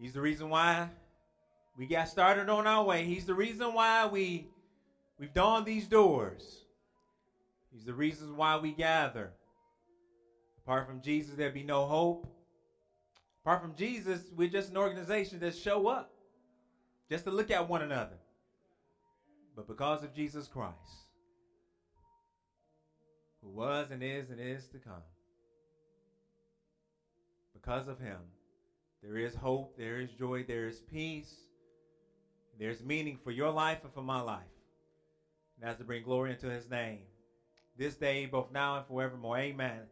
He's the reason why we got started on our way. He's the reason why we we've dawned these doors. He's the reason why we gather. Apart from Jesus, there'd be no hope. Apart from Jesus, we're just an organization that show up just to look at one another. But because of Jesus Christ, who was and is and is to come, because of him, there is hope, there is joy, there is peace, there's meaning for your life and for my life. And that's to bring glory into his name. This day, both now and forevermore. Amen.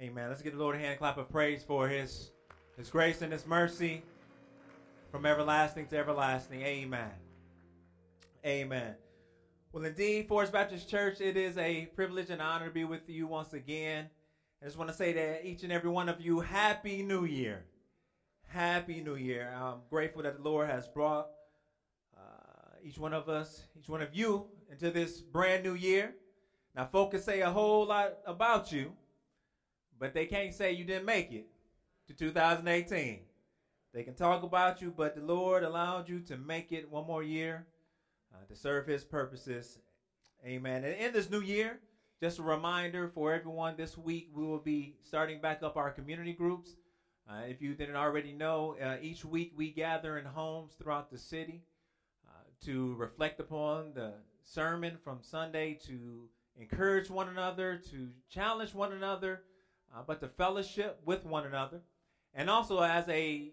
Amen. Let's give the Lord a hand clap of praise for his, his grace and his mercy from everlasting to everlasting. Amen. Amen. Well, indeed, Forest Baptist Church, it is a privilege and honor to be with you once again. I just want to say to each and every one of you, Happy New Year. Happy New Year. I'm grateful that the Lord has brought uh, each one of us, each one of you, into this brand new year. Now, folks can say a whole lot about you, but they can't say you didn't make it to 2018. They can talk about you, but the Lord allowed you to make it one more year uh, to serve His purposes. Amen. And in this new year, just a reminder for everyone this week, we will be starting back up our community groups. Uh, if you didn't already know, uh, each week we gather in homes throughout the city uh, to reflect upon the sermon from Sunday, to encourage one another, to challenge one another, uh, but to fellowship with one another. And also as a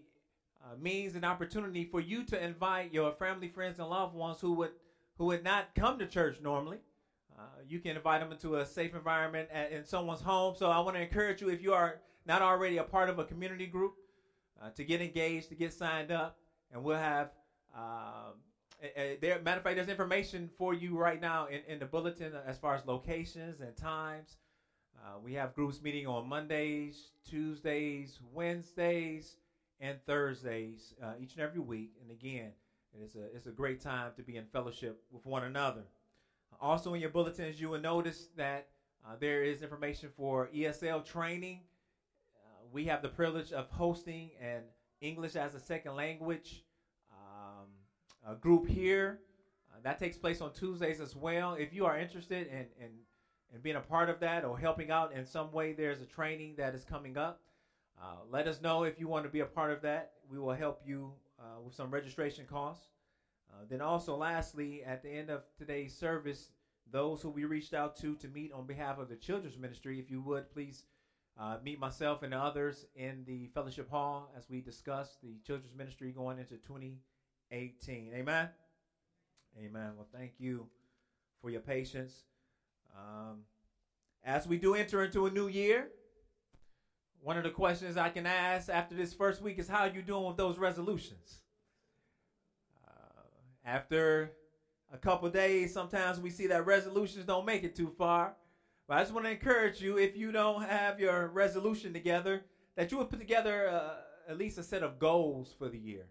uh, means and opportunity for you to invite your family, friends, and loved ones who would who would not come to church normally. Uh, you can invite them into a safe environment at, in someone's home. So I want to encourage you if you are not already a part of a community group, uh, to get engaged, to get signed up, and we'll have. A, there, matter of fact, there's information for you right now in, in the bulletin as far as locations and times. Uh, we have groups meeting on Mondays, Tuesdays, Wednesdays, and Thursdays uh, each and every week. And again, it's a it's a great time to be in fellowship with one another. Also, in your bulletins, you will notice that uh, there is information for ESL training we have the privilege of hosting an English as a second language um, a group here. Uh, that takes place on Tuesdays as well. If you are interested in, in, in being a part of that or helping out in some way, there's a training that is coming up. Uh, let us know if you want to be a part of that. We will help you uh, with some registration costs. Uh, then, also, lastly, at the end of today's service, those who we reached out to to meet on behalf of the children's ministry, if you would please uh, meet myself and others in the fellowship hall as we discuss the children's ministry going into 2018. Amen. Amen. Well, thank you for your patience. Um, as we do enter into a new year, one of the questions I can ask after this first week is how are you doing with those resolutions? Uh, after a couple days, sometimes we see that resolutions don't make it too far. But I just want to encourage you, if you don't have your resolution together, that you would put together uh, at least a set of goals for the year.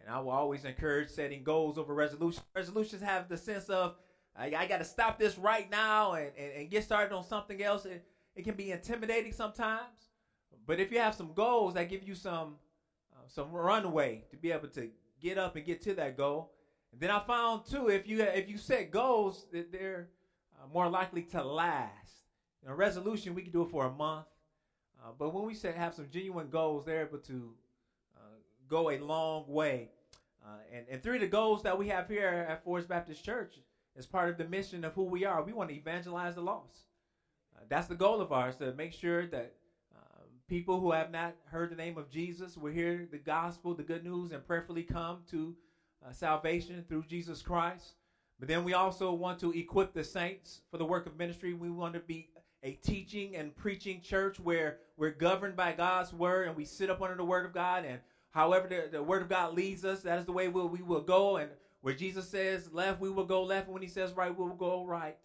And I will always encourage setting goals over resolutions. Resolutions have the sense of, I, I got to stop this right now and, and, and, get started on something else. It, it can be intimidating sometimes. But if you have some goals that give you some uh, some runway to be able to get up and get to that goal, then I found too, if you if you set goals, that they're more likely to last. You know, resolution, we can do it for a month. Uh, but when we say have some genuine goals, they're able to uh, go a long way. Uh, and, and three of the goals that we have here at Forest Baptist Church is part of the mission of who we are. We want to evangelize the lost. Uh, that's the goal of ours to make sure that uh, people who have not heard the name of Jesus will hear the gospel, the good news, and prayerfully come to salvation through Jesus Christ. But then we also want to equip the saints for the work of ministry. We want to be a teaching and preaching church where we're governed by God's word and we sit up under the word of God. And however the, the word of God leads us, that is the way we'll, we will go. And where Jesus says left, we will go left. And when he says right, we will go right.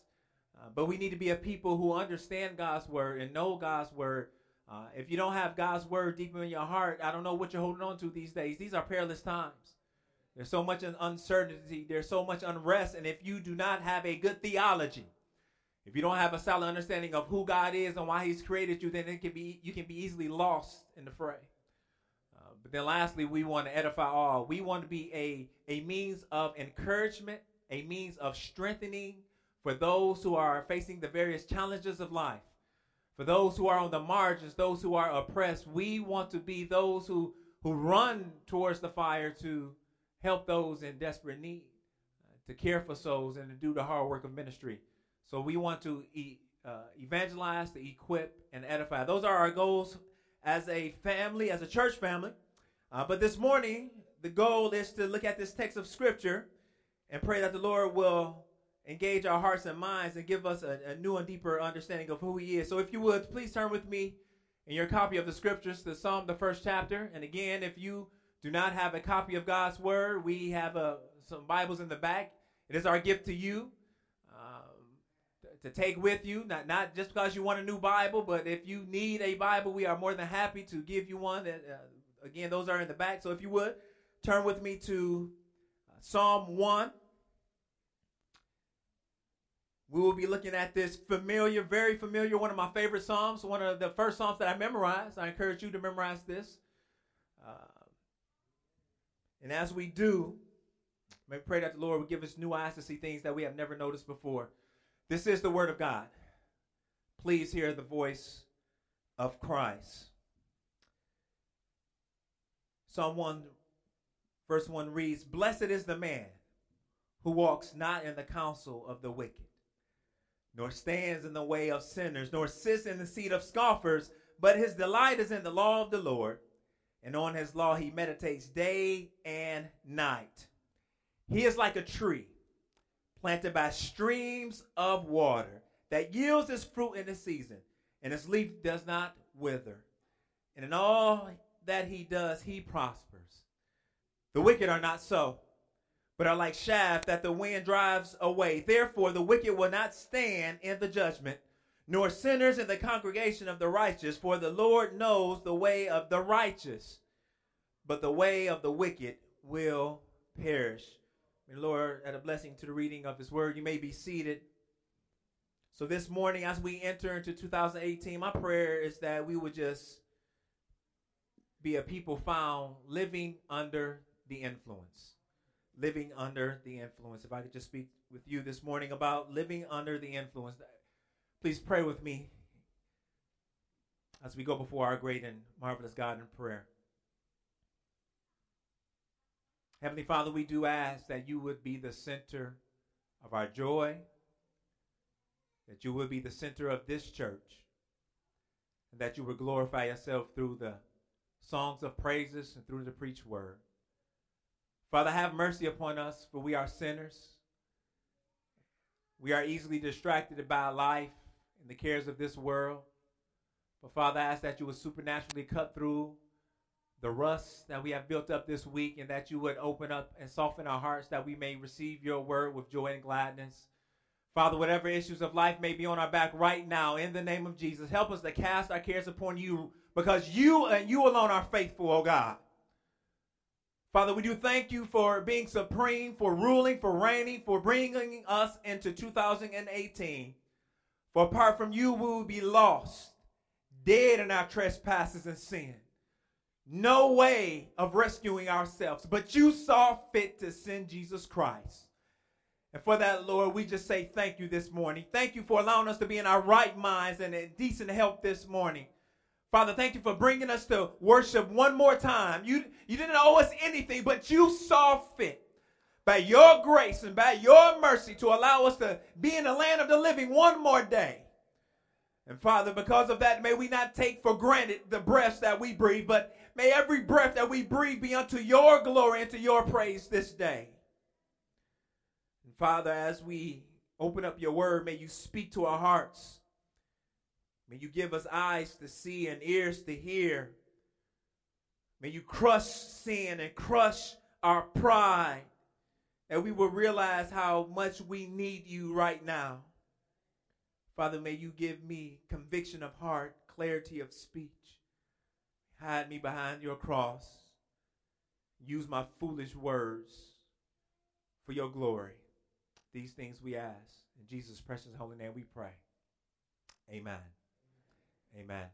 Uh, but we need to be a people who understand God's word and know God's word. Uh, if you don't have God's word deep in your heart, I don't know what you're holding on to these days. These are perilous times. There's so much uncertainty, there's so much unrest, and if you do not have a good theology, if you don't have a solid understanding of who God is and why He's created you, then it can be you can be easily lost in the fray. Uh, But then lastly, we want to edify all. We want to be a, a means of encouragement, a means of strengthening for those who are facing the various challenges of life. For those who are on the margins, those who are oppressed, we want to be those who, who run towards the fire to help those in desperate need, uh, to care for souls, and to do the hard work of ministry. So we want to e- uh, evangelize, to equip, and edify. Those are our goals as a family, as a church family. Uh, but this morning, the goal is to look at this text of Scripture and pray that the Lord will engage our hearts and minds and give us a, a, new and deeper understanding of who He is. So, if you would, please turn with me in your copy of the Scriptures to Psalm, the first chapter. And again, if you do not have a copy of God's Word, we have uh, some Bibles in the back. It is our gift to you um, to take with you, not, not just because you want a new Bible, but if you need a Bible, we are more than happy to give you one. Uh, again, those are in the back. So if you would, turn with me to uh, Psalm 1. We will be looking at this familiar, very familiar, one of my favorite Psalms, one of the first Psalms that I memorized. I encourage you to memorize this. Uh, and as we do, may we pray that the Lord will give us new eyes to see things that we have never noticed before. This is the Word of God. Please hear the voice of Christ. Psalm 1, verse 1 reads Blessed is the man who walks not in the counsel of the wicked, nor stands in the way of sinners, nor sits in the seat of scoffers, but his delight is in the law of the Lord, and on his law he meditates day and night. He is like a tree planted by streams of water that yields its fruit in the season, and its leaf does not wither. And in all that he does, he prospers. The wicked are not so, but are like chaff that the wind drives away. Therefore, the wicked will not stand in the judgment, nor sinners in the congregation of the righteous, for the Lord knows the way of the righteous, but the way of the wicked will perish. May the Lord add a blessing to the reading of his word. You may be seated. So this morning, as we enter into 2018, my prayer is that we would just be a people found living under the influence. Living under the influence. If I could just speak with you this morning about living under the influence, please pray with me as we go before our great and marvelous God in prayer. Heavenly Father, we do ask that you would be the center of our joy, that you would be the center of this church, and that you would glorify yourself through the songs of praises and through the preached word. Father, have mercy upon us, for we are sinners. We are easily distracted by life and the cares of this world. But Father, I ask that you would supernaturally cut through the rust that we have built up this week and that you would open up and soften our hearts that we may receive your word with joy and gladness. Father, whatever issues of life may be on our back right now, in the name of Jesus, help us to cast our cares upon you because you and you alone are faithful, oh God. Father, we do thank you for being supreme, for ruling, for reigning, for bringing us into 2018. For apart from you, we will be lost, dead in our trespasses and sin. No way of rescuing ourselves, but you saw fit to send Jesus Christ. And for that, Lord, we just say thank you this morning. Thank you for allowing us to be in our right minds and in decent health this morning. Father, thank you for bringing us to worship one more time. You, you didn't owe us anything, but you saw fit by your grace and by your mercy to allow us to be in the land of the living one more day. And Father, because of that, may we not take for granted the breaths that we breathe, but may every breath that we breathe be unto your glory and to your praise this day. And Father, as we open up your word, may you speak to our hearts. May you give us eyes to see and ears to hear. May you crush sin and crush our pride. And we will realize how much we need you right now. Father, may you give me conviction of heart, clarity of speech. Hide me behind your cross. Use my foolish words for your glory. These things we ask. In Jesus' precious holy name we pray. Amen. Amen.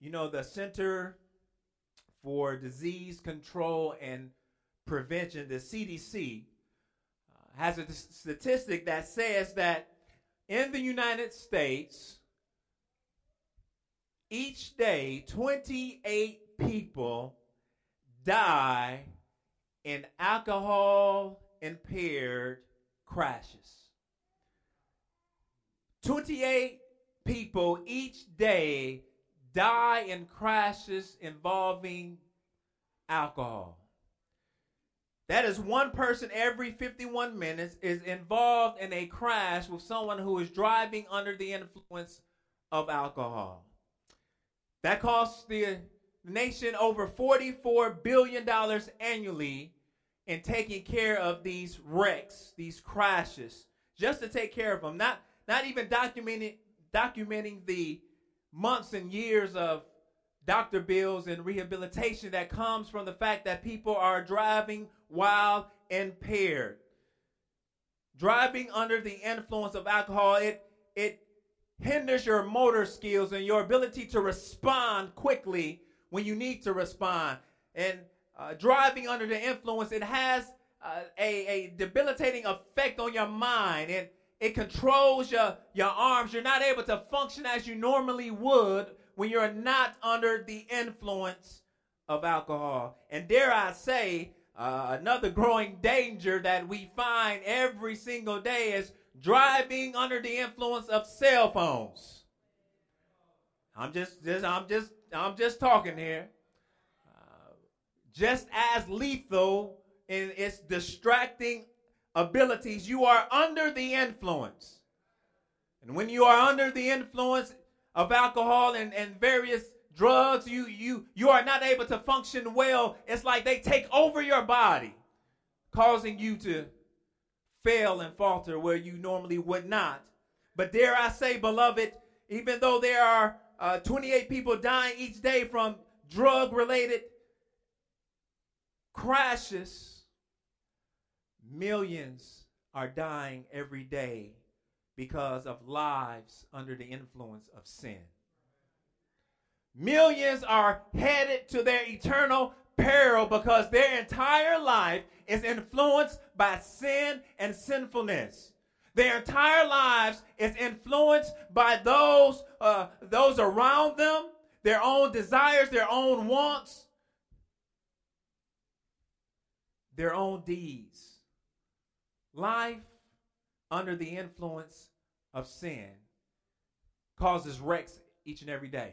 You know, the center for Disease Control and Prevention, the CDC, uh, has a statistic that says that in the United States, each day, 28 people die in alcohol impaired crashes. 28 people each day die in crashes involving alcohol. That is one person every 51 minutes is involved in a crash with someone who is driving under the influence of alcohol. That costs the nation over $44 billion annually in taking care of these wrecks, these crashes, just to take care of them. Not, not even documenting, documenting the months and years of doctor bills and rehabilitation that comes from the fact that people are driving while impaired. Driving under the influence of alcohol, it, it hinders your motor skills and your ability to respond quickly when you need to respond. And uh, driving under the influence, it has uh, a, a debilitating effect on your mind. and it controls your, your arms. You're not able to function as you normally would when you're not under the influence of alcohol. And dare I say, uh, another growing danger that we find every single day is driving under the influence of cell phones. I'm just, just I'm just, I'm just talking here. Uh, just as lethal in its distracting abilities, you are under the influence. And when you are under the influence of alcohol and, and various drugs, you you you are not able to function well. It's like they take over your body, causing you to fail and falter where you normally would not. But dare I say, beloved, even though there are uh, 28 people dying each day from drug related crashes, Millions are dying every day because of lives under the influence of sin. Millions are headed to their eternal peril because their entire life is influenced by sin and sinfulness. Their entire lives is influenced by those uh, those around them, their own desires, their own wants, their own deeds. Life under the influence of sin causes wrecks each and every day.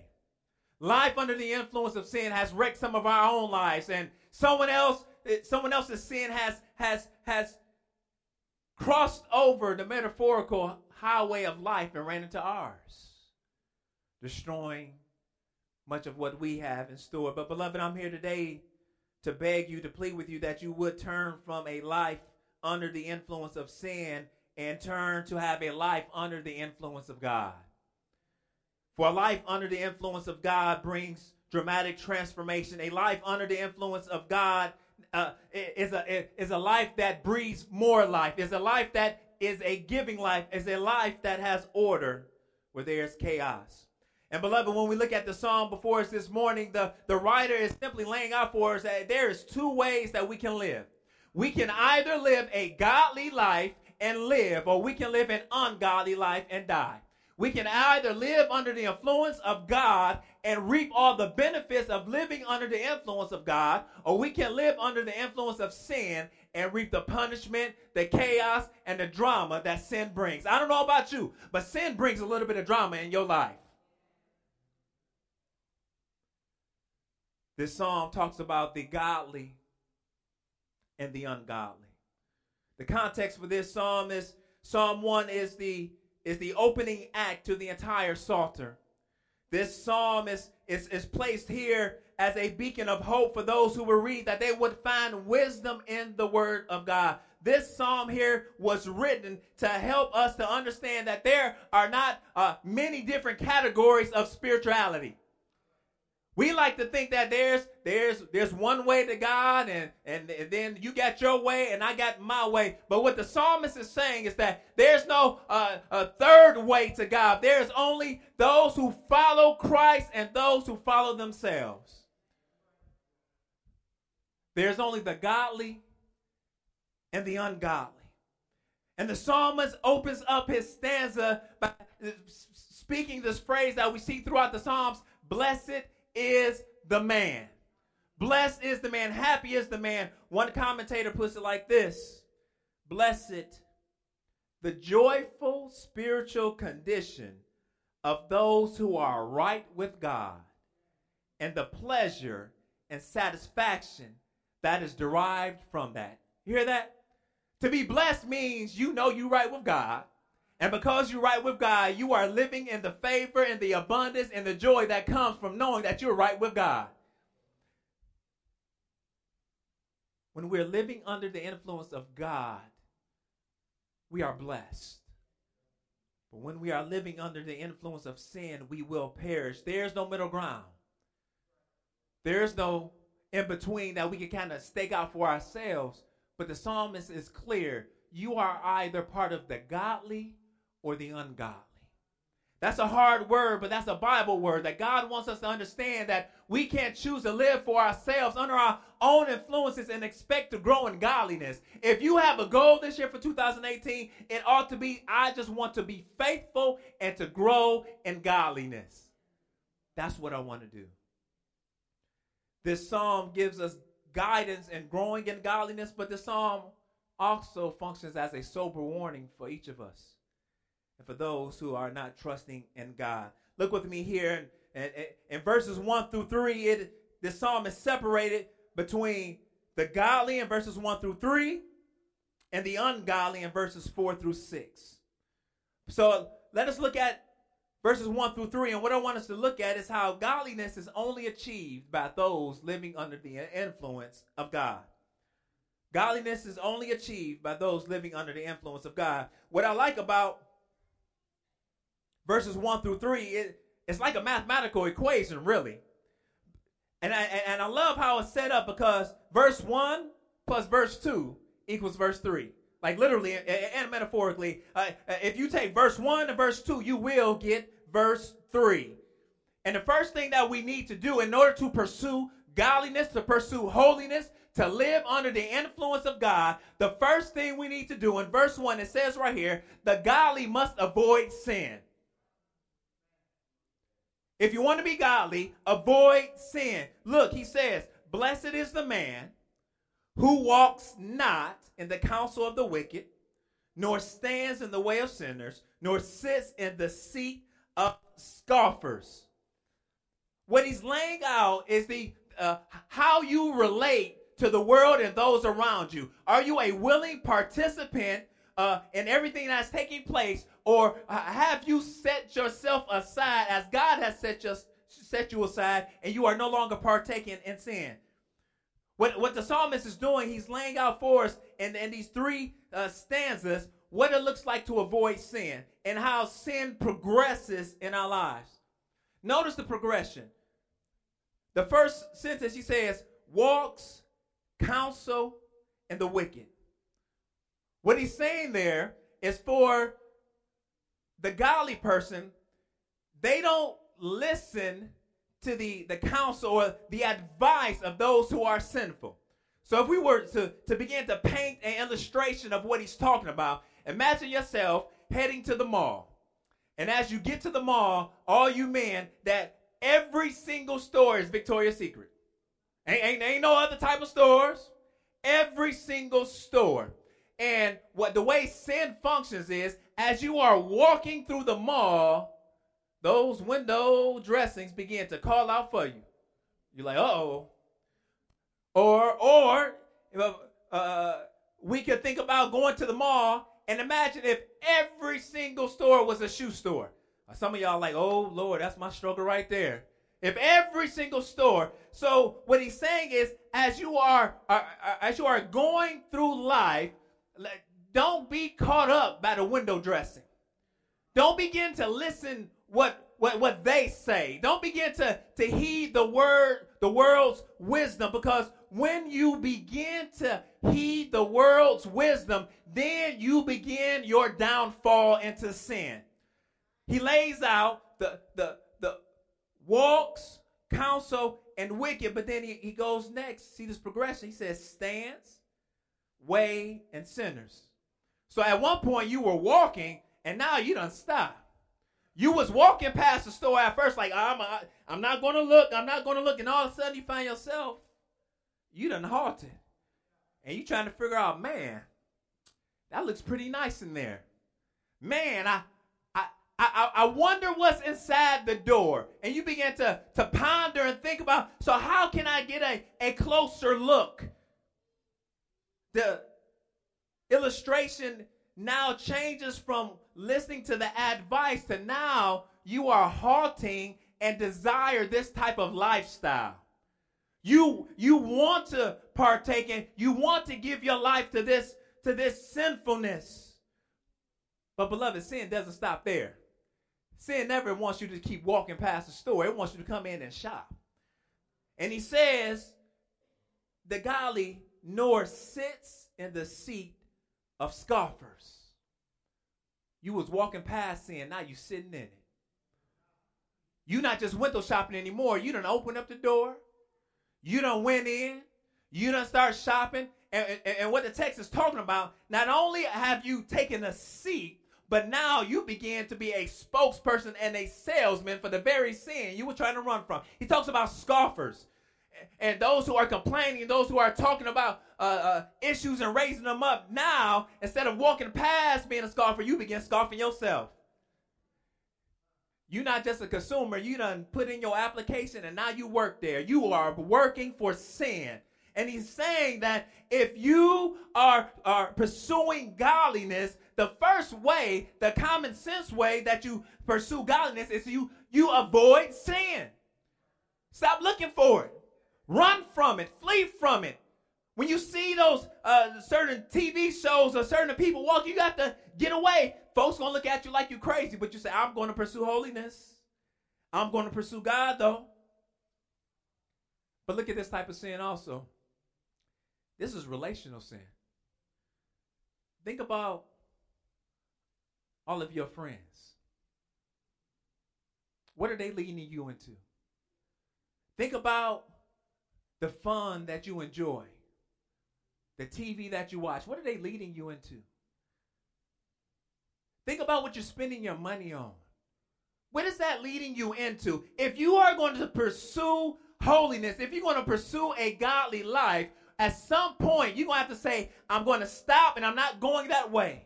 Life under the influence of sin has wrecked some of our own lives, and someone else, eh, someone else's sin has has has crossed over the metaphorical highway of life and ran into ours, destroying much of what we have in store. But beloved, I'm here today to beg you, to plead with you that you would turn from a life under the influence of sin and turn to have a life under the influence of God. For a life under the influence of God brings dramatic transformation. A life under the influence of God uh, is, a, is a life that breeds more life, is a life that is a giving life, is a life that has order where there's chaos. And beloved, when we look at the psalm before us this morning, the, the writer is simply laying out for us that there is two ways that we can live. We can either live a godly life and live, or we can live an ungodly life and die. We can either live under the influence of God and reap all the benefits of living under the influence of God, or we can live under the influence of sin and reap the punishment, the chaos, and the drama that sin brings. I don't know about you, but sin brings a little bit of drama in your life. This psalm talks about the godly and the ungodly. The context for this psalm is Psalm 1 is the is the opening act to the entire Psalter. This psalm is, is, is placed here as a beacon of hope for those who will read that they would find wisdom in the word of God. This psalm here was written to help us to understand that there are not uh, many different categories of spirituality. We like to think that there's there's there's one way to God and, and and then you got your way and I got my way. But what the psalmist is saying is that there's no uh, a third way to God. There's only those who follow Christ and those who follow themselves. there's only the godly and the ungodly. And the psalmist opens up his stanza by speaking this phrase that we see throughout the Psalms Blessed is the man. Blessed is the man. Happy is the man. One commentator puts it like this Blessed, the joyful spiritual condition of those who are right with God, and the pleasure and satisfaction that is derived from that. You hear that? To be blessed means you know you're right with God. And because you're right with God, you are living in the favor and the abundance and the joy that comes from knowing that you're right with God. When we're living under the influence of God, we are blessed. But when we are living under the influence of sin, we will perish. There's no middle ground. There's no in between that we can kind of stake out for ourselves. But the psalmist is clear. You are either part of the godly or the ungodly. That's a hard word, but that's a Bible word that God wants us to understand that we can't choose to live for ourselves under our own influences and expect to grow in godliness. If you have a goal this year for 2018, it ought to be I just want to be faithful and to grow in godliness. That's what I want to do. This psalm gives us guidance and growing in godliness, but the psalm also functions as a sober warning for each of us and for those who are not trusting in God. Look with me here in, in, in verses 1 through 3. It, the psalm is separated between the godly in verses 1 through 3 and the ungodly in verses 4 through 6. So let us look at verses 1 through 3. And what I want us to look at is how godliness is only achieved by those living under the influence of God. Godliness is only achieved by those living under the influence of God. What I like about verses 1 through 3, it, it's like a mathematical equation, really. And I, and I love how it's set up because verse 1 plus verse 2 equals verse 3. Like literally and metaphorically, uh, uh, if you take verse 1 and verse 2, you will get verse 3. And the first thing that we need to do in order to pursue godliness, to pursue holiness, to live under the influence of God, the first thing we need to do in verse 1, it says right here, the godly must avoid sin. If you want to be godly, avoid sin. Look, he says, Blessed is the man who walks not in the counsel of the wicked, nor stands in the way of sinners, nor sits in the seat of scoffers. What he's laying out is the uh, how you relate to the world and those around you. Are you a willing participant uh, in everything that's taking place, or have you set yourself aside as God has set, just, set you aside and you are no longer partaking in sin? What, what the psalmist is doing, he's laying out for us in, in these three uh, stanzas what it looks like to avoid sin and how sin progresses in our lives. Notice the progression. The first sentence he says, walks, counsel, and the wicked. What he's saying there is for the godly person, they don't listen to the, the counsel or the advice of those who are sinful. So if we were to, to begin to paint an illustration of what he's talking about, imagine yourself heading to the mall. And as you get to the mall, all you men, that every single store is Victoria's Secret. Ain't, ain't, ain't no other type of stores. Every single store. And what the way sin functions is as you are walking through the mall, those window dressings begin to call out for you. You're like, oh. Or, or, uh, we could think about going to the mall and imagine if every single store was a shoe store. Some of y'all like, oh Lord, that's my struggle right there. If every single store. So what he's saying is, as you are, are as you are going through life, don't be caught up by the window dressing. Don't begin to listen what, what, what they say. Don't begin to, to heed the word, the world's wisdom, because when you begin to heed the world's wisdom, then you begin your downfall into sin. He lays out the, the, the walks, counsel, and wicked, but then he, he goes next. See this progression. He says, stands, way, and sinners. So at one point you were walking, and now you don't stop. You was walking past the store at first, like I'm, a, I'm not to look, I'm not to look, and all of a sudden you find yourself, you done halted, and you trying to figure out, man, that looks pretty nice in there. Man, I, I, I, I wonder what's inside the door. And you begin to, to ponder and think about, so how can I get a, a closer look? The illustration now changes from listening to the advice to now you are halting and desire this type of lifestyle. You you want to partake in, you want to give your life to this to this sinfulness. But beloved, sin doesn't stop there. Sin never wants you to keep walking past the store. It wants you to come in and shop. And he says, the godly nor sits in the seat of scoffers. You was walking past sin, now you sitting in it. You not just window shopping anymore. You don't open up the door. You don't went in. You don't start shopping. And, and, and what the text is talking about, not only have you taken a seat, but now you begin to be a spokesperson and a salesman for the very sin you were trying to run from. He talks about scoffers and those who are complaining, those who are talking about uh, uh, issues and raising them up. Now, instead of walking past being a scoffer, you begin scoffing yourself. You're not just a consumer. You done put in your application and now you work there. You are working for sin. And he's saying that if you are, are pursuing godliness, the first way, the common sense way that you pursue godliness is you, you avoid sin. Stop looking for it. Run from it. Flee from it. When you see those uh, certain TV shows or certain people walk, you got to get away. Folks gonna look at you like you crazy, but you say, "I'm going to pursue holiness. I'm going to pursue God, though." But look at this type of sin also. This is relational sin. Think about all of your friends. What are they leading you into? Think about the fun that you enjoy, the TV that you watch. What are they leading you into? Think about what you're spending your money on. What is that leading you into? If you are going to pursue holiness, if you're going to pursue a godly life, at some point you're going to have to say, I'm going to stop and I'm not going that way.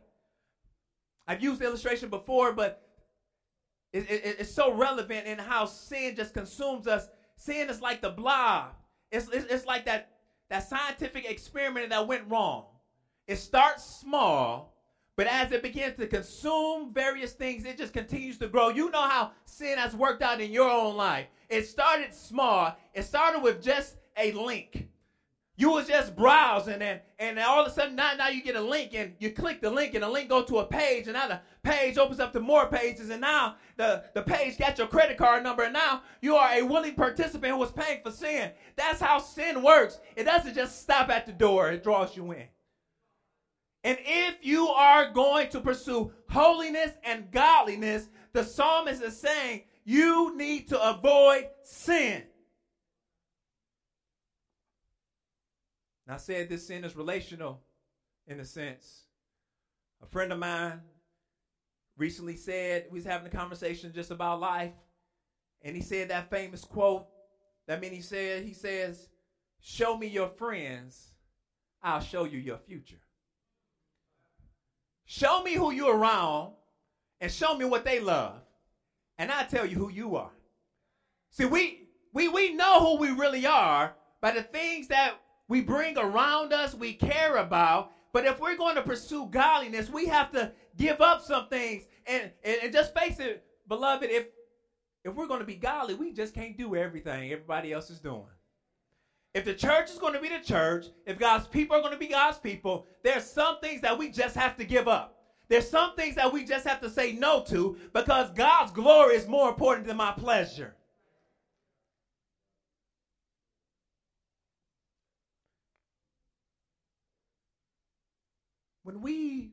I've used the illustration before, but it, it, it's so relevant in how sin just consumes us. Sin is like the blob. It's, it's, it's like that, that scientific experiment that went wrong. It starts small, but as it begins to consume various things, it just continues to grow. You know how sin has worked out in your own life. It started small. It started with just a link. You was just browsing and, and all of a sudden now, now you get a link and you click the link and the link goes to a page and now the page opens up to more pages and now the, the page got your credit card number and now you are a willing participant who was paying for sin. That's how sin works. It doesn't just stop at the door, it draws you in. And if you are going to pursue holiness and godliness, the psalmist is saying you need to avoid sin. I said this sin is relational in a sense. A friend of mine recently said, we was having a conversation just about life, and he said that famous quote. That he said, he says, Show me your friends, I'll show you your future. Show me who you're around and show me what they love, and I'll tell you who you are. See, we we we know who we really are by the things that we bring around us, we care about. But if we're going to pursue godliness, we have to give up some things. And, and, and just face it, beloved, if if we're going to be godly, we just can't do everything everybody else is doing. If the church is going to be the church, if God's people are going to be God's people, there's some things that we just have to give up. There's some things that we just have to say no to because God's glory is more important than my pleasure. When we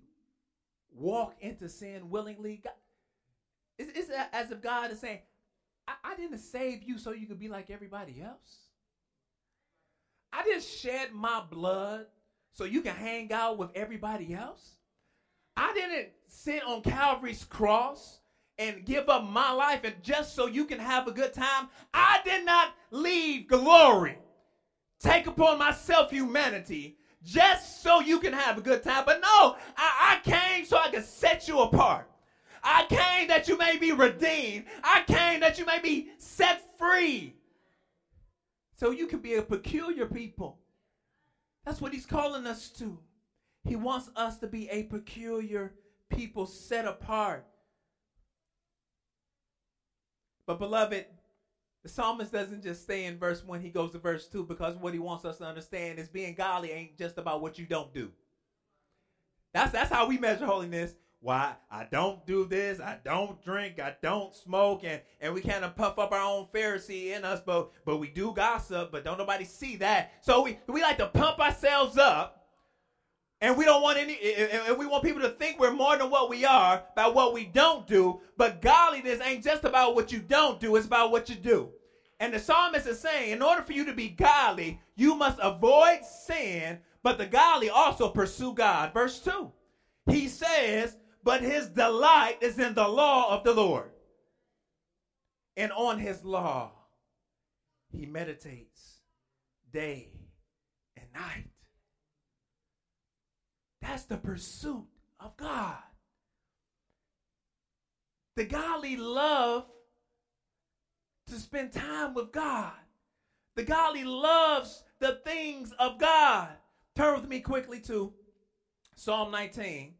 walk into sin willingly, God, it's, it's as if God is saying, I, I didn't save you so you could be like everybody else. I just shed my blood so you can hang out with everybody else. I didn't sit on Calvary's cross and give up my life and just so you can have a good time. I did not leave glory, take upon myself humanity just so you can have a good time. But no, I, I came so I could set you apart. I came that you may be redeemed. I came that you may be set free. So you can be a peculiar people. That's what he's calling us to. He wants us to be a peculiar people set apart. But, beloved, the psalmist doesn't just stay in verse 1, he goes to verse 2 because what he wants us to understand is being godly ain't just about what you don't do. That's, that's how we measure holiness. Why I don't do this, I don't drink, I don't smoke, and, and we kind of puff up our own Pharisee in us, but but we do gossip, but don't nobody see that. So we, we like to pump ourselves up, and we don't want any and we want people to think we're more than what we are by what we don't do. But godliness ain't just about what you don't do, it's about what you do. And the psalmist is saying, in order for you to be godly, you must avoid sin, but the godly also pursue God. Verse 2. He says, but his delight is in the law of the Lord. And on his law, he meditates day and night. That's the pursuit of God. The godly love to spend time with God. The godly loves the things of God. Turn with me quickly to Psalm 19.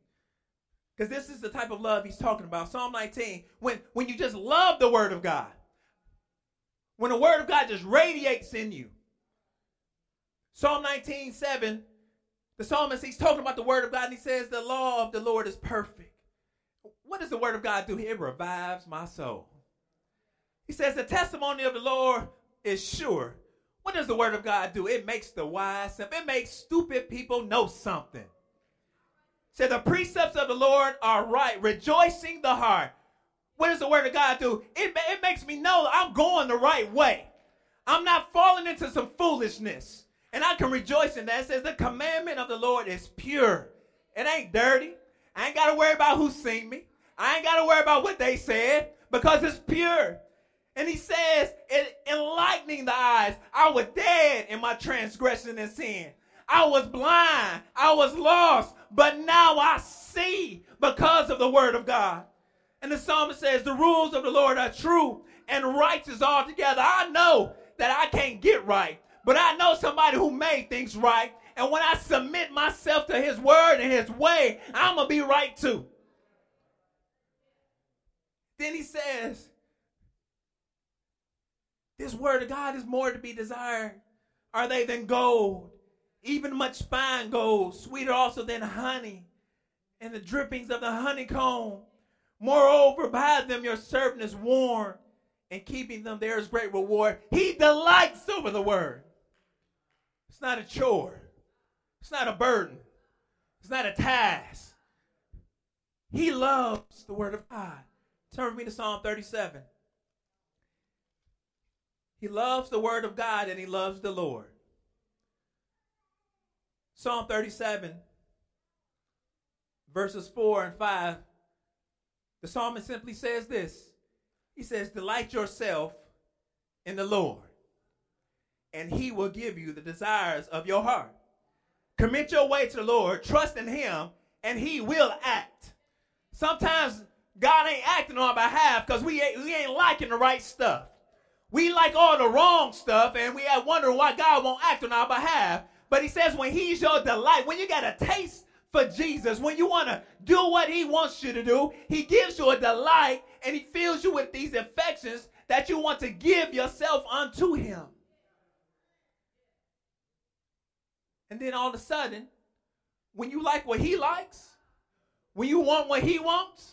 Because this is the type of love he's talking about. Psalm 19, when, when you just love the word of God, when the word of God just radiates in you. Psalm 19, 7, the psalmist, he's talking about the word of God, and he says, The law of the Lord is perfect. What does the word of God do? It revives my soul. He says, The testimony of the Lord is sure. What does the word of God do? It makes the wise simple. It makes stupid people know something. Say the precepts of the Lord are right, rejoicing the heart. What does the word of God do? It, it makes me know I'm going the right way. I'm not falling into some foolishness. And I can rejoice in that. It says the commandment of the Lord is pure. It ain't dirty. I ain't got to worry about who seen me. I ain't got to worry about what they said because it's pure. And he says, it enlightening the eyes, I was dead in my transgression and sin. I was blind. I was lost. But now I see because of the word of God. And the psalmist says, The rules of the Lord are true and righteous altogether. I know that I can't get right, but I know somebody who made things right. And when I submit myself to his word and his way, I'm going to be right too. Then he says, This word of God is more to be desired. Are they than gold? even much fine gold, sweeter also than honey, and the drippings of the honeycomb. Moreover, by them your servant is warned, and keeping them there is great reward. He delights over the word. It's not a chore, it's not a burden, it's not a task. He loves the word of God. Turn with me to Psalm 37. He loves the word of God and he loves the Lord. Psalm 37, verses 4 and 5, the psalmist simply says this He says, Delight yourself in the Lord, and he will give you the desires of your heart. Commit your way to the Lord, trust in him, and he will act. Sometimes God ain't acting on our behalf because we ain't, we ain't liking the right stuff. We like all the wrong stuff, and we wonder why God won't act on our behalf. But he says, when he's your delight, when you got a taste for Jesus, when you want to do what he wants you to do, he gives you a delight and he fills you with these affections that you want to give yourself unto him. And then all of a sudden, when you like what he likes, when you want what he wants,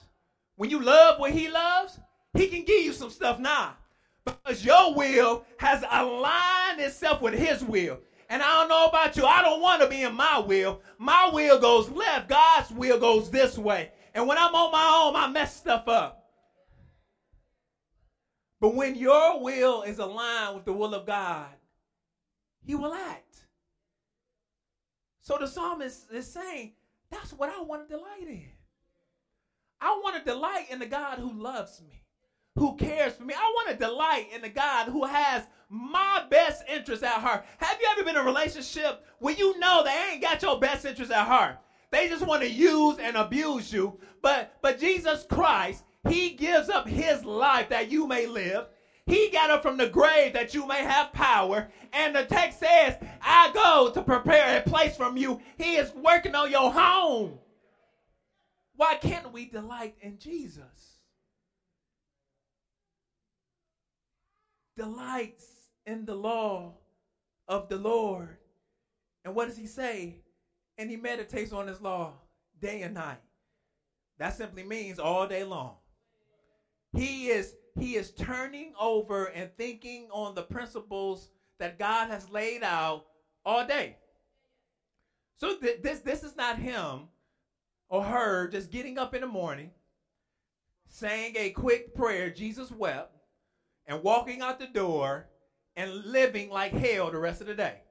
when you love what he loves, he can give you some stuff now. Because your will has aligned itself with his will. And I don't know about you. I don't want to be in my will. My will goes left. God's will goes this way. And when I'm on my own, I mess stuff up. But when your will is aligned with the will of God, He will act. So the psalmist is saying, that's what I want to delight in. I want to delight in the God who loves me, who cares for me. I want to delight in the God who has my best interest at heart. Have you ever been in a relationship where you know they ain't got your best interest at heart? They just want to use and abuse you. But but Jesus Christ, he gives up his life that you may live. He got up from the grave that you may have power. And the text says, I go to prepare a place from you. He is working on your home. Why can't we delight in Jesus? Delights in the law of the Lord. And what does he say? And he meditates on his law day and night. That simply means all day long. He is he is turning over and thinking on the principles that God has laid out all day. So th- this this is not him or her just getting up in the morning, saying a quick prayer, Jesus wept, and walking out the door and living like hell the rest of the day.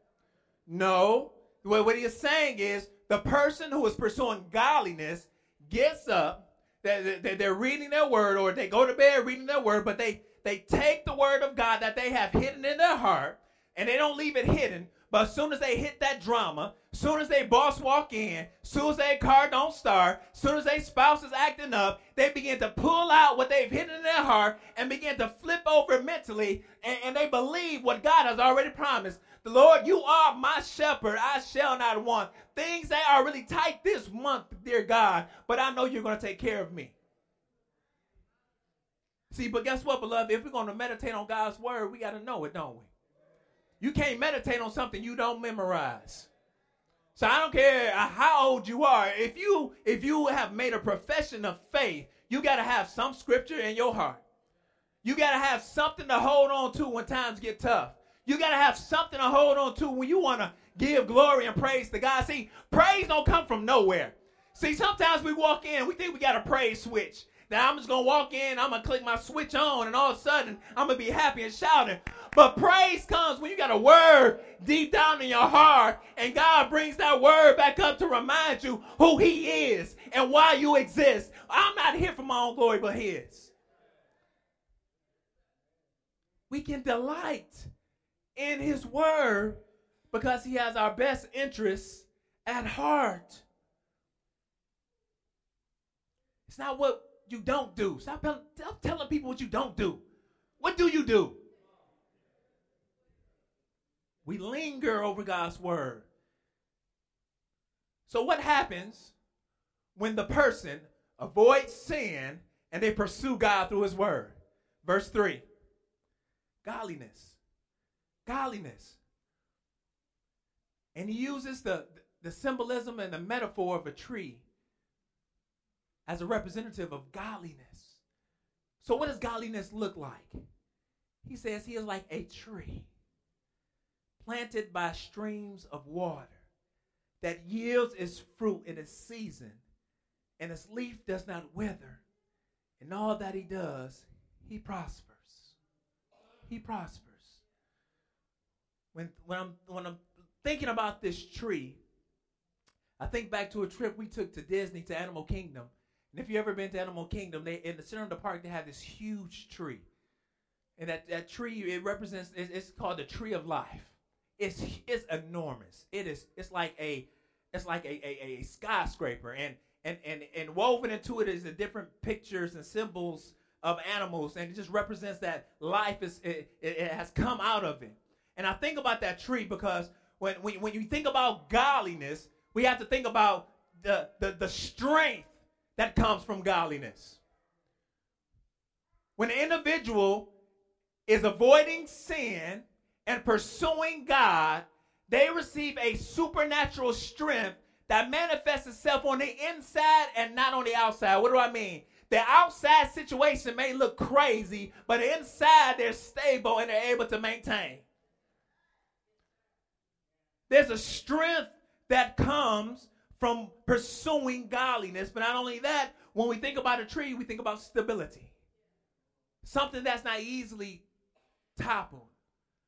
No, what he is saying is the person who is pursuing godliness gets up they're reading their word or they go to bed reading their word, but they, they take the word of God that they have hidden in their heart and they don't leave it hidden. But as soon as they hit that drama, soon as they boss walk in, soon as their car don't start, soon as their spouse is acting up, they begin to pull out what they've hidden in their heart and begin to flip over mentally, and, and they believe what God has already promised. The Lord, you are my shepherd. I shall not want. Things that are really tight this month, dear God, but I know you're going to take care of me. See, but guess what, beloved? If we're going to meditate on God's word, we got to know it, don't we? You can't meditate on something you don't memorize. So I don't care how old you are. If you if you have made a profession of faith, you got to have some scripture in your heart. You got to have something to hold on to when times get tough. You got to have something to hold on to when you want to give glory and praise to God. See, praise don't come from nowhere. See, sometimes we walk in, we think we got a praise switch. Now I'm just gonna walk in, I'm gonna click my switch on, and all of a sudden I'm gonna be happy and shouting. But praise comes when you got a word deep down in your heart, and God brings that word back up to remind you who He is and why you exist. I'm not here for my own glory, but His. We can delight in his word because he has our best interests at heart. It's not what you don't do. Stop, stop telling people what you don't do. What do you do? We linger over God's word. So, what happens when the person avoids sin and they pursue God through his word? Verse 3 Godliness godliness. And he uses the, the symbolism and the metaphor of a tree as a representative of godliness. So, what does godliness look like? He says he is like a tree planted by streams of water that yields its fruit in its season, and its leaf does not wither. And all that he does, he prospers. He prospers when when I'm when I'm thinking about this tree, I think back to a trip we took to Disney to Animal Kingdom. And if you ever been to Animal Kingdom, they in the center of the park they have this huge tree. And that, that tree it represents it's, called the tree of life. It's it's enormous. It is it's like a it's like a, a, a skyscraper and and, and and woven into it is the different pictures and symbols of animals and it just represents that life is it, it has come out of it and I think about that tree because when, when, when you think about godliness, we have to think about the, the, the strength that comes from godliness. When an individual is avoiding sin and pursuing God, they receive a supernatural strength that manifests itself on the inside and not on the outside. What do I mean? The outside situation may look crazy, but inside they're stable and they're able to maintain. There's a strength that comes from pursuing godliness. But not only that, when we think about a tree, we think about stability. Something that's not easily toppled,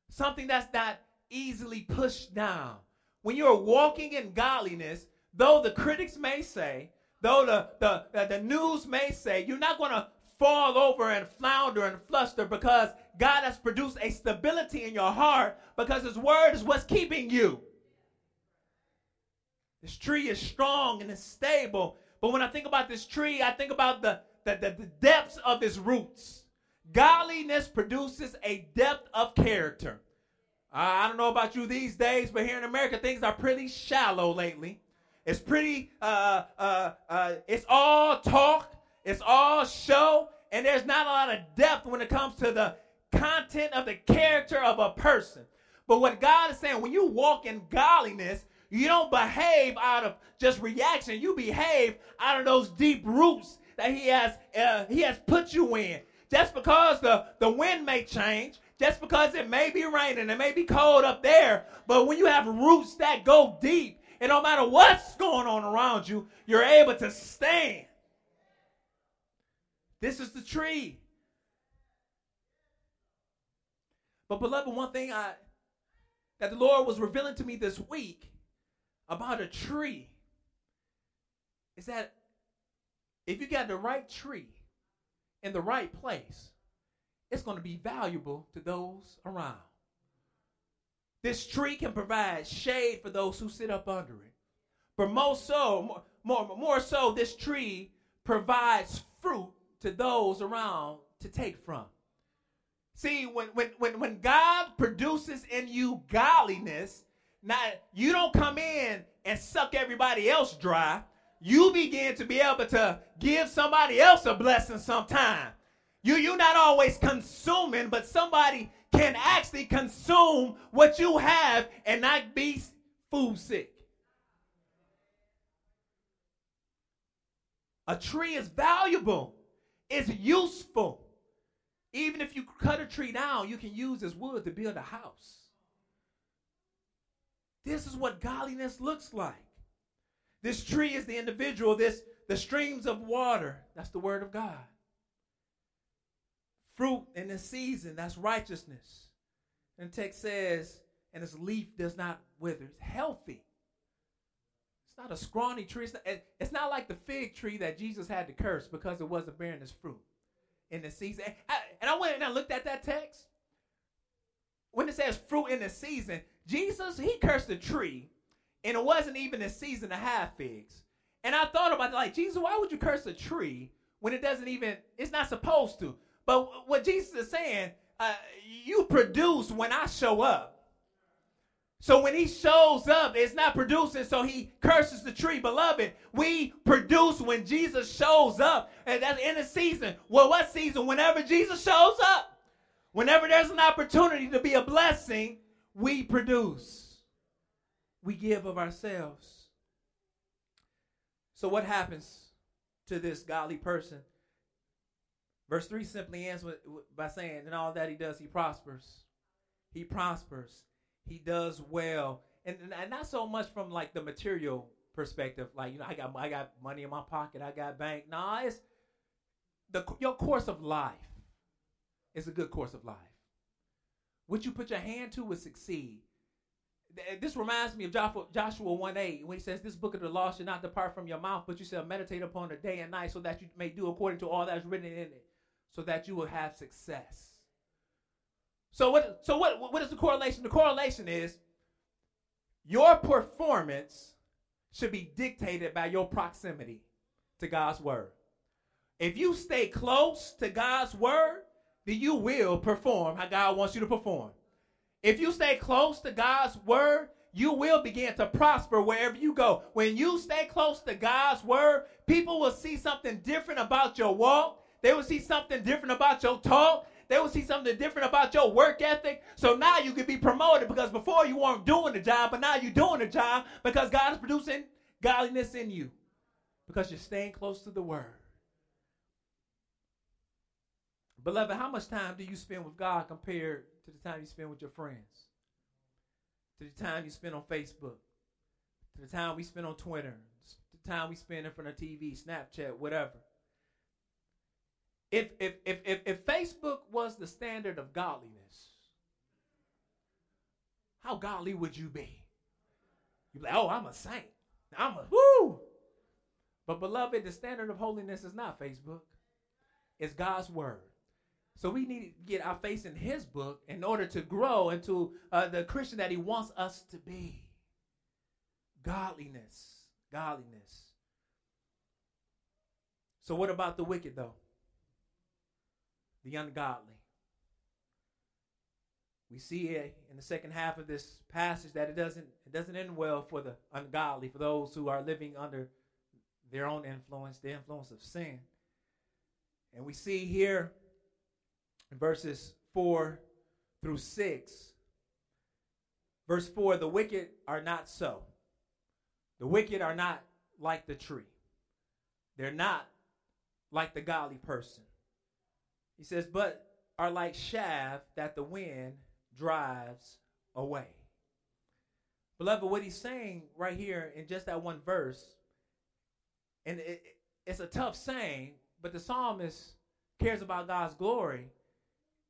something that's not easily pushed down. when you're walking in godliness, though the critics may say, though the, the, the, the news may say, you're not going to fall over and flounder and fluster because God has produced a stability in your heart because His word is what's keeping you. This tree is strong and it's stable. But when I think about this tree, I think about the, the, the, the depths of its roots. Godliness produces a depth of character. Uh, I don't know about you these days, but here in America, things are pretty shallow lately. It's pretty, uh, uh, uh, it's all talk, it's all show, and there's not a lot of depth when it comes to the content of the character of a person. But what God is saying, when you walk in godliness, you don't behave out of just reaction. You behave out of those deep roots that He has uh, He has put you in. Just because the, the wind may change, just because it may be raining, it may be cold up there, but when you have roots that go deep, and no matter what's going on around you, you're able to stand. This is the tree. But beloved, one thing I that the Lord was revealing to me this week about a tree is that if you got the right tree in the right place, it's going to be valuable to those around. This tree can provide shade for those who sit up under it. But most so, more, more, more so, this tree provides fruit to those around to take from. See, when, when, when, when God produces in you godliness, now you don't come in and suck everybody else dry. You begin to be able to give somebody else a blessing sometime. You you're not always consuming, but somebody can actually consume what you have and not be food sick. A tree is valuable. It's useful. Even if you cut a tree down, you can use as wood to build a house. This is what godliness looks like. This tree is the individual, this the streams of water, that's the word of God. Fruit in the season, that's righteousness. And the text says, and its leaf does not wither. It's healthy. It's not a scrawny tree. It's not, it's not like the fig tree that Jesus had to curse because it wasn't bearing its fruit in the season. And I went and I looked at that text. When it says fruit in the season, Jesus, he cursed the tree, and it wasn't even a season to have figs. And I thought about it like, Jesus, why would you curse a tree when it doesn't even, it's not supposed to? But what Jesus is saying, uh, you produce when I show up. So when he shows up, it's not producing, so he curses the tree. Beloved, we produce when Jesus shows up. And that's in the season. Well, what season? Whenever Jesus shows up. Whenever there's an opportunity to be a blessing, we produce. We give of ourselves. So what happens to this godly person? Verse 3 simply ends with, by saying, in all that he does, he prospers. He prospers he does well, and, and not so much from like the material perspective, like you know, I got I got money in my pocket, I got bank. Nah, it's the your course of life is a good course of life. What you put your hand to will succeed. This reminds me of Joshua, Joshua 1 8 when he says, This book of the law should not depart from your mouth, but you shall meditate upon it day and night so that you may do according to all that is written in it, so that you will have success. So what so what what is the correlation? The correlation is your performance should be dictated by your proximity to God's word. If you stay close to God's word, you will perform how God wants you to perform. If you stay close to God's word, you will begin to prosper wherever you go. When you stay close to God's word, people will see something different about your walk. They will see something different about your talk. They will see something different about your work ethic. So now you can be promoted because before you weren't doing the job, but now you're doing the job because God is producing godliness in you because you're staying close to the word. Beloved, how much time do you spend with God compared to the time you spend with your friends? To the time you spend on Facebook? To the time we spend on Twitter? The time we spend in front of TV, Snapchat, whatever if, if, if, if, if Facebook was the standard of godliness, how godly would you be? You're like, oh, I'm a saint. I'm a whoo. But beloved, the standard of holiness is not Facebook. It's God's word. So we need to get our face in His book in order to grow into uh, the Christian that He wants us to be. Godliness, godliness. So what about the wicked though? The ungodly. We see in the second half of this passage that it doesn't it doesn't end well for the ungodly, for those who are living under their own influence, the influence of sin. And we see here verses 4 through 6. Verse 4 the wicked are not so. The wicked are not like the tree, they're not like the godly person. He says, but are like chaff that the wind drives away. Beloved, what he's saying right here in just that one verse, and it, it's a tough saying, but the psalmist cares about God's glory.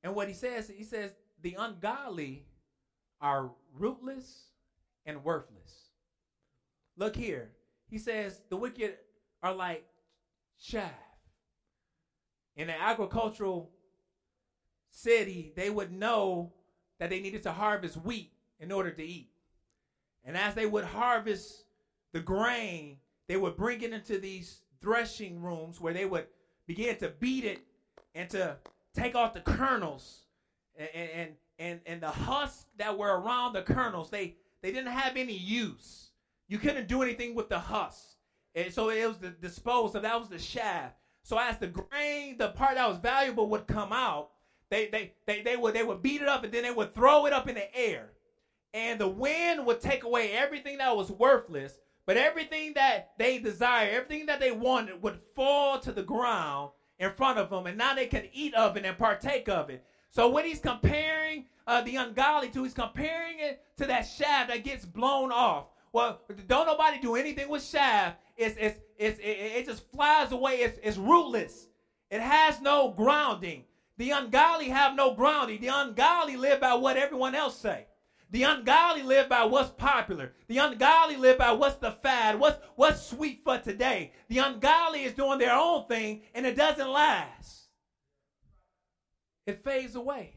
And what he says, he says, the ungodly are rootless and worthless. Look here. He says, the wicked are like chaff. In an agricultural city, they would know that they needed to harvest wheat in order to eat. And as they would harvest the grain, they would bring it into these threshing rooms where they would begin to beat it and to take off the kernels and and and, and the husks that were around the kernels. They they didn't have any use. You couldn't do anything with the husk. And so it was the disposed of. That was the chaff. So as the grain, the part that was valuable would come out, they they they, they would they would beat it up and then they would throw it up in the air. And the wind would take away everything that was worthless, but everything that they desired, everything that they wanted would fall to the ground in front of them, and now they can eat of it and partake of it. So when he's comparing uh, the ungodly to, he's comparing it to that chaff that gets blown off. Well, don't nobody do anything with chaff. It's, it's, it's, it, it just flies away. It's, it's rootless. It has no grounding. The ungodly have no grounding. The ungodly live by what everyone else say. The ungodly live by what's popular. The ungodly live by what's the fad, what's what's sweet for today. The ungodly is doing their own thing and it doesn't last. It fades away.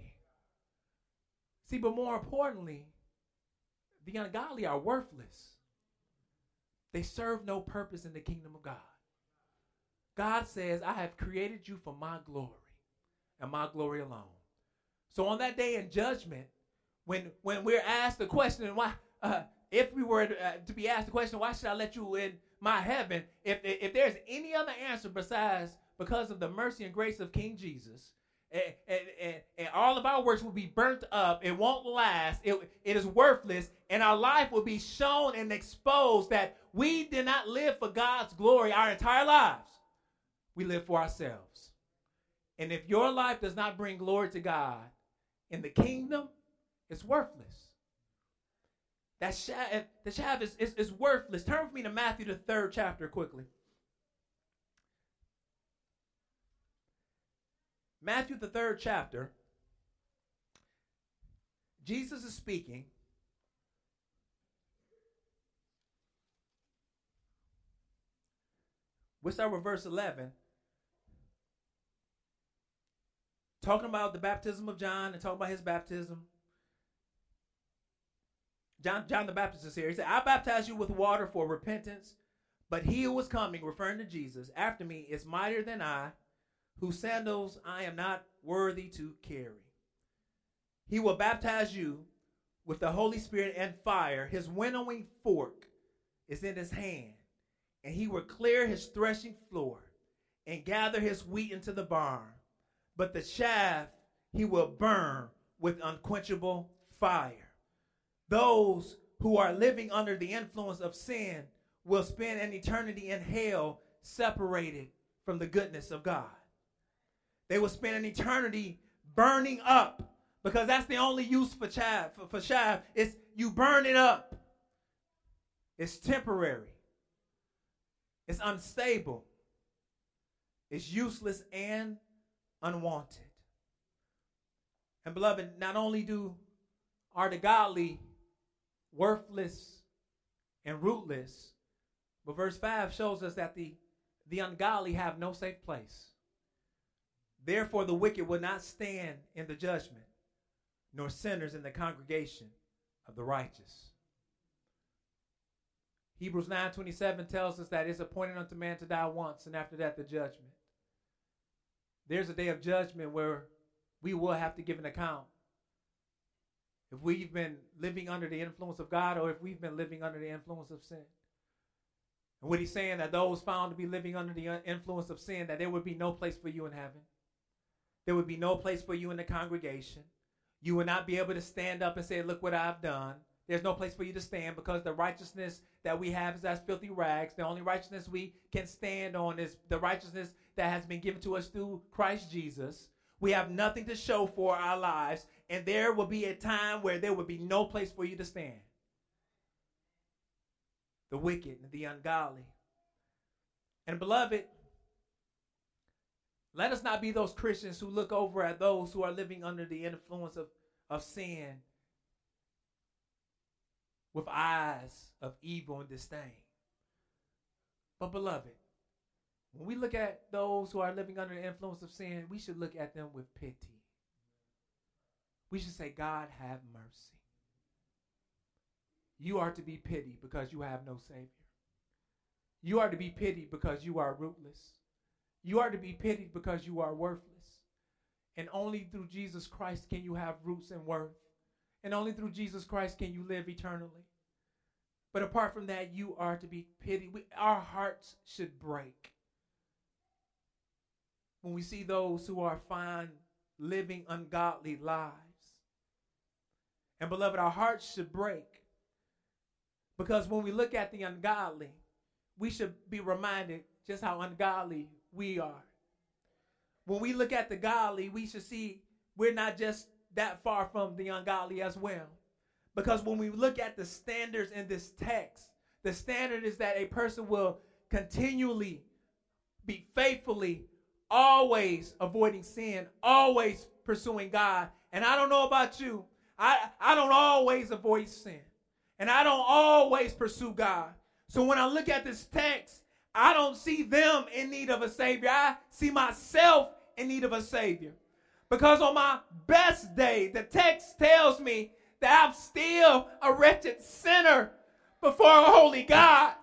See, but more importantly, the ungodly are worthless. They serve no purpose in the kingdom of God. God says, I have created you for my glory and my glory alone. So on that day in judgment, when when we're asked the question, why, uh, if we were to, uh, to be asked the question, why should I let you in my heaven? If if there's any other answer besides because of the mercy and grace of King Jesus, and, and, and, and, all of our works will be burnt up. It won't last. It, it is worthless. And our life will be shown and exposed that we did not live for God's glory our entire lives. We live for ourselves. And if your life does not bring glory to God in the kingdom, it's worthless. That chaff, the chaff is, is, is worthless. Turn with me to Matthew, the third chapter, quickly. Matthew, the third chapter. Jesus is speaking. We'll start with verse 11. Talking about the baptism of John and talking about his baptism. John, John the Baptist is here. He said, I baptize you with water for repentance, but he who is coming, referring to Jesus, after me is mightier than I, whose sandals I am not worthy to carry. He will baptize you with the Holy Spirit and fire. His winnowing fork is in his hand, and he will clear his threshing floor and gather his wheat into the barn. But the chaff he will burn with unquenchable fire. Those who are living under the influence of sin will spend an eternity in hell separated from the goodness of God. They will spend an eternity burning up because that's the only use for chaff. For, for chaff is you burn it up. It's temporary. It's unstable. It's useless and unwanted. And beloved, not only do are the godly worthless and rootless. But verse 5 shows us that the, the ungodly have no safe place. Therefore, the wicked will not stand in the judgment, nor sinners in the congregation of the righteous. Hebrews 9:27 tells us that it's appointed unto man to die once, and after that the judgment. There's a day of judgment where we will have to give an account. If we've been living under the influence of God or if we've been living under the influence of sin. And what he's saying that those found to be living under the uh, influence of sin, that there would be no place for you in heaven. There would be no place for you in the congregation. You would not be able to stand up and say, Look what I've done. There's no place for you to stand because the righteousness that we have is as filthy rags. The only righteousness we can stand on is the righteousness that has been given to us through Christ Jesus. We have nothing to show for our lives, and there will be a time where there will be no place for you to stand. The wicked and the ungodly. And beloved, let us not be those Christians who look over at those who are living under the influence of, of sin with eyes of evil and disdain. But, beloved, when we look at those who are living under the influence of sin, we should look at them with pity. We should say, God, have mercy. You are to be pitied because you have no Savior. You are to be pitied because you are rootless. You are to be pitied because you are worthless. And only through Jesus Christ can you have roots and worth. And only through Jesus Christ can you live eternally. But apart from that, you are to be pitied. We, our hearts should break when we see those who are fine living ungodly lives. And beloved, our hearts should break. Because when we look at the ungodly, we should be reminded just how ungodly we are. When we look at the godly, we should see we're not just that far from the ungodly as well. Because when we look at the standards in this text, the standard is that a person will continually be faithfully always avoiding sin, always pursuing God. And I don't know about you, I, I don't always avoid sin. And I don't always pursue God. So when I look at this text, I don't see them in need of a Savior. I see myself in need of a Savior. Because on my best day, the text tells me that I'm still a wretched sinner before a holy God.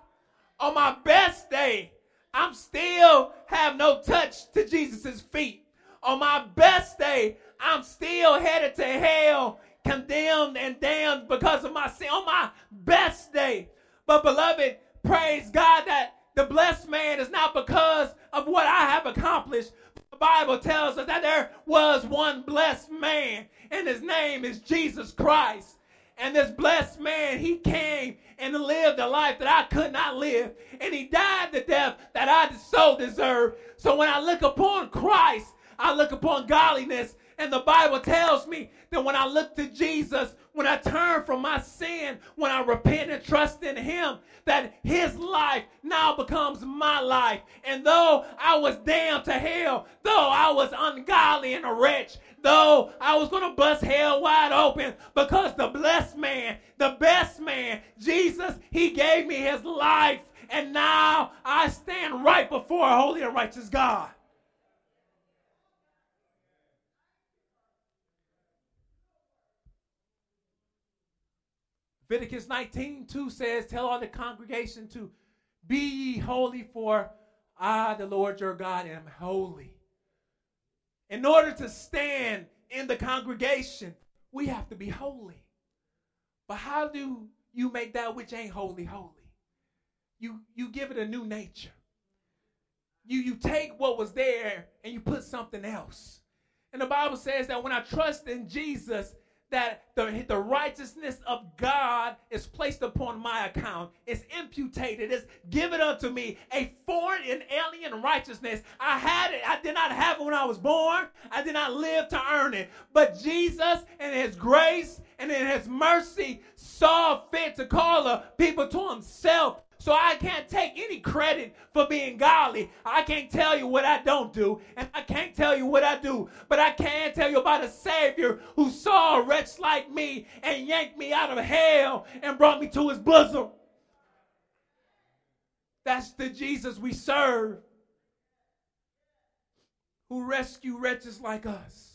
On my best day, I'm still have no touch to Jesus' feet. On my best day, I'm still headed to hell, condemned and damned because of my sin. On my best day. But beloved, praise God that the blessed man is not because of what I have accomplished. The Bible tells us that there was one blessed man, and his name is Jesus Christ. And this blessed man, he came and lived a life that I could not live. And he died the death that I so deserved. So when I look upon Christ, I look upon godliness. And the Bible tells me that when I look to Jesus, when I turn from my sin, when I repent and trust in Him, that His life now becomes my life. And though I was damned to hell, though I was ungodly and a wretch, though I was going to bust hell wide open because the blessed man, the best man, Jesus, he gave me his life. And now I stand right before a holy and righteous God. Leviticus 19 2 says, Tell all the congregation to be ye holy, for I, the Lord your God, am holy. In order to stand in the congregation, we have to be holy. But how do you make that which ain't holy holy? You you give it a new nature. You you take what was there and you put something else. And the Bible says that when I trust in Jesus, that the, the righteousness of God is placed upon my account. It's imputed. It's given unto me a foreign and alien righteousness. I had it. I did not have it when I was born. I did not live to earn it. But Jesus and his grace and in his mercy saw fit to call people to himself so I can't take any credit for being godly. I can't tell you what I don't do, and I can't tell you what I do. But I can tell you about a Savior who saw a wretch like me and yanked me out of hell and brought me to his bosom. That's the Jesus we serve who rescue wretches like us.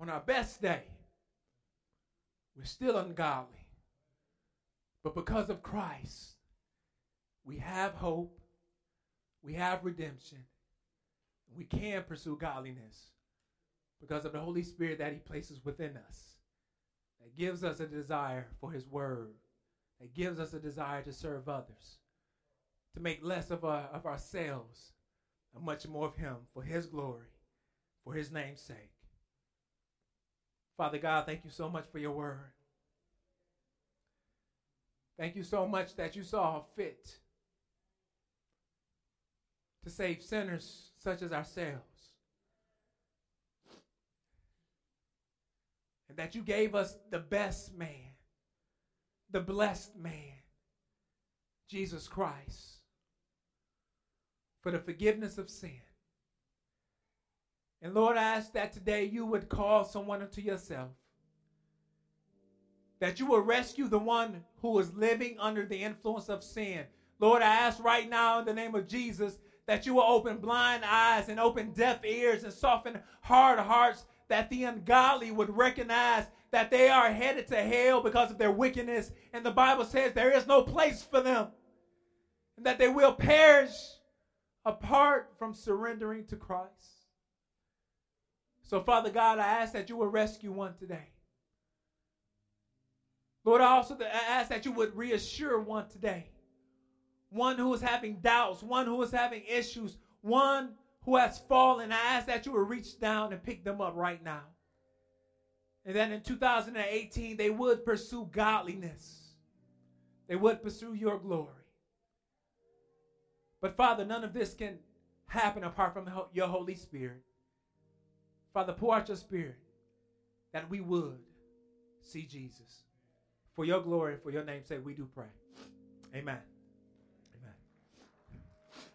On our best day, we're still ungodly. But because of Christ, we have hope, we have redemption, we can pursue godliness because of the Holy Spirit that He places within us, that gives us a desire for His Word, that gives us a desire to serve others to make less of, our, of ourselves and much more of Him for His glory, for His name's sake. Father God, thank you so much for your word. Thank you so much that you saw fit to save sinners such as ourselves. And that you gave us the best man, the blessed man, Jesus Christ for the forgiveness of sin. And Lord, I ask that today you would call someone unto yourself. That you will rescue the one who is living under the influence of sin. Lord, I ask right now in the name of Jesus that you will open blind eyes and open deaf ears and soften hard hearts, that the ungodly would recognize that they are headed to hell because of their wickedness. And the Bible says there is no place for them, and that they will perish apart from surrendering to Christ. So, Father God, I ask that you will rescue one today. Lord, I also ask that you would reassure one today. One who is having doubts, one who is having issues, one who has fallen. I ask that you would reach down and pick them up right now. And then in 2018, they would pursue godliness, they would pursue your glory. But Father, none of this can happen apart from your Holy Spirit. Father, pour out your Spirit that we would see Jesus. For your glory, for your name's sake, we do pray. Amen.